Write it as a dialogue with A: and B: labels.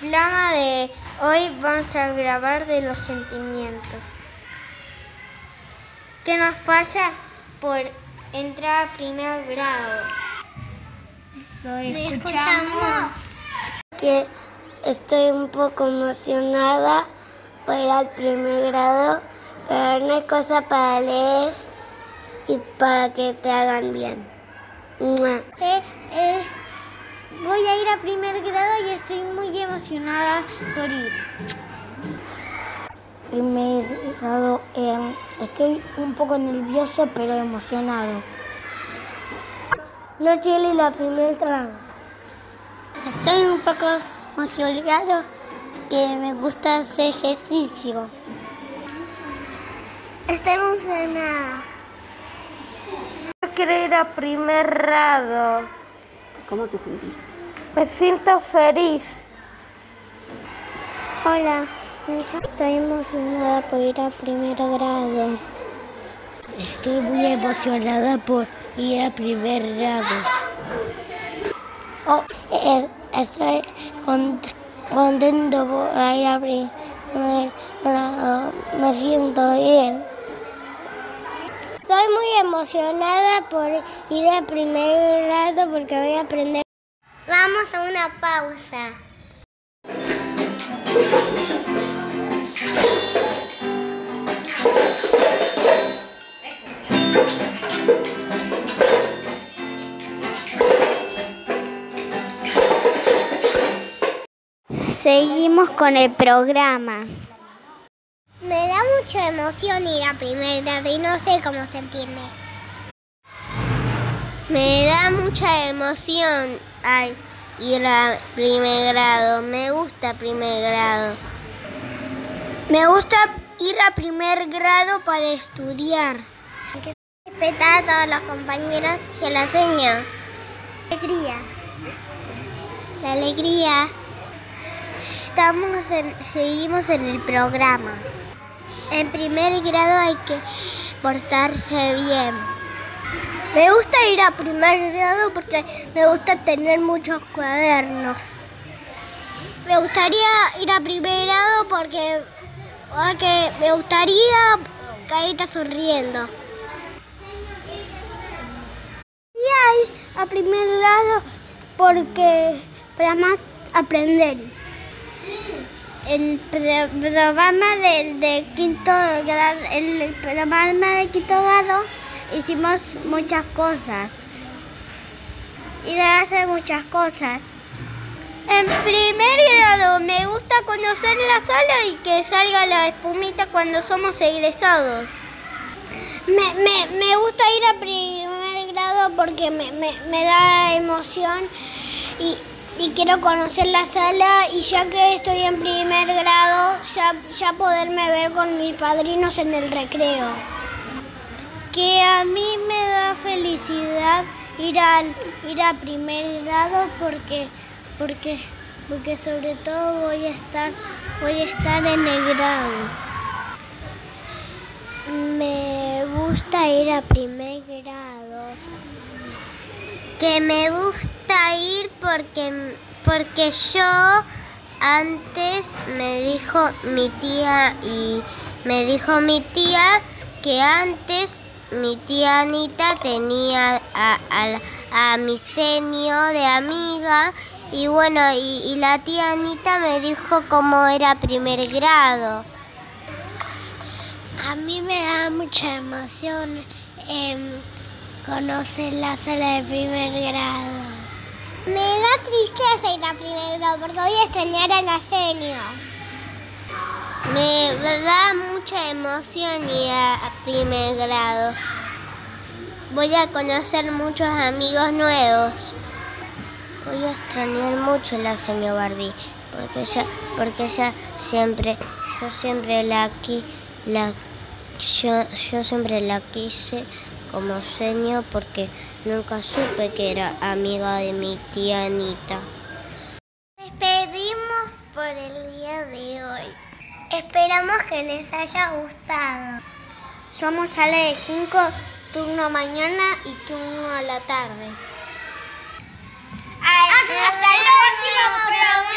A: programa de hoy vamos a grabar de los sentimientos. ¿Qué nos pasa por entrar a primer grado?
B: Lo escuchamos. Que estoy un poco emocionada por ir al primer grado, pero no hay cosa para leer y para que te hagan bien.
A: Eh, eh, voy a ir a primer grado y estoy muy emocionada por ir.
C: Primer grado, eh, estoy un poco nervioso pero emocionado.
B: No tiene la primer grado. Estoy un poco emocionado que me gusta hacer ejercicio.
A: Estoy emocionada.
C: Quiero ir a primer grado.
D: ¿Cómo te sentís?
C: Me siento feliz.
B: Hola, estoy emocionada por ir a primer grado.
C: Estoy muy emocionada por ir a primer grado.
B: Oh, eh, estoy contento por ir a primer grado. Me siento bien. Estoy muy emocionada por ir a primer grado porque voy a aprender. Vamos a una pausa.
A: Seguimos con el programa.
B: Me da mucha emoción ir a primer grado y no sé cómo sentirme.
E: Me da mucha emoción ay, ir a primer grado. Me gusta primer grado.
B: Me gusta ir a primer grado para estudiar.
E: Respetar a todos los compañeros y a la seña.
B: Alegría.
E: La alegría. Estamos en, seguimos en el programa. En primer grado hay que portarse bien.
B: Me gusta ir a primer grado porque me gusta tener muchos cuadernos.
E: Me gustaría ir a primer grado porque, porque me gustaría Caíta sonriendo.
B: Y ir a primer grado porque para más aprender
A: el programa del de quinto grado, el programa de quinto grado hicimos muchas cosas y de hacer muchas cosas. En primer grado me gusta conocer la sala y que salga la espumita cuando somos egresados.
B: Me, me, me gusta ir a primer grado porque me, me, me da emoción y, y quiero conocer la sala y ya que estoy en primer grado, ya, ya poderme ver con mis padrinos en el recreo.
A: Que a mí me da felicidad ir al ir a primer grado porque porque porque sobre todo voy a estar voy a estar en el grado.
B: Me gusta ir a primer grado.
E: Que me gusta porque, porque yo antes me dijo mi tía y me dijo mi tía que antes mi tía Anita tenía a, a, a mi senio de amiga y bueno, y, y, la tía Anita me dijo cómo era primer grado.
B: A mí me da mucha emoción eh, conocer la sala de primer grado.
E: Me da tristeza ir a primer grado porque voy a extrañar a la. Me da mucha emoción ir a primer grado. Voy a conocer muchos amigos nuevos. Voy a extrañar mucho a la señora Barbie, porque ella, porque ella siempre, yo siempre la, yo, yo siempre la quise como seño porque nunca supe que era amiga de mi tía Anita.
B: Despedimos por el día de hoy. Esperamos que les haya gustado.
A: Somos sala de 5, turno mañana y turno a la tarde.
E: ¡Hasta el próximo programa!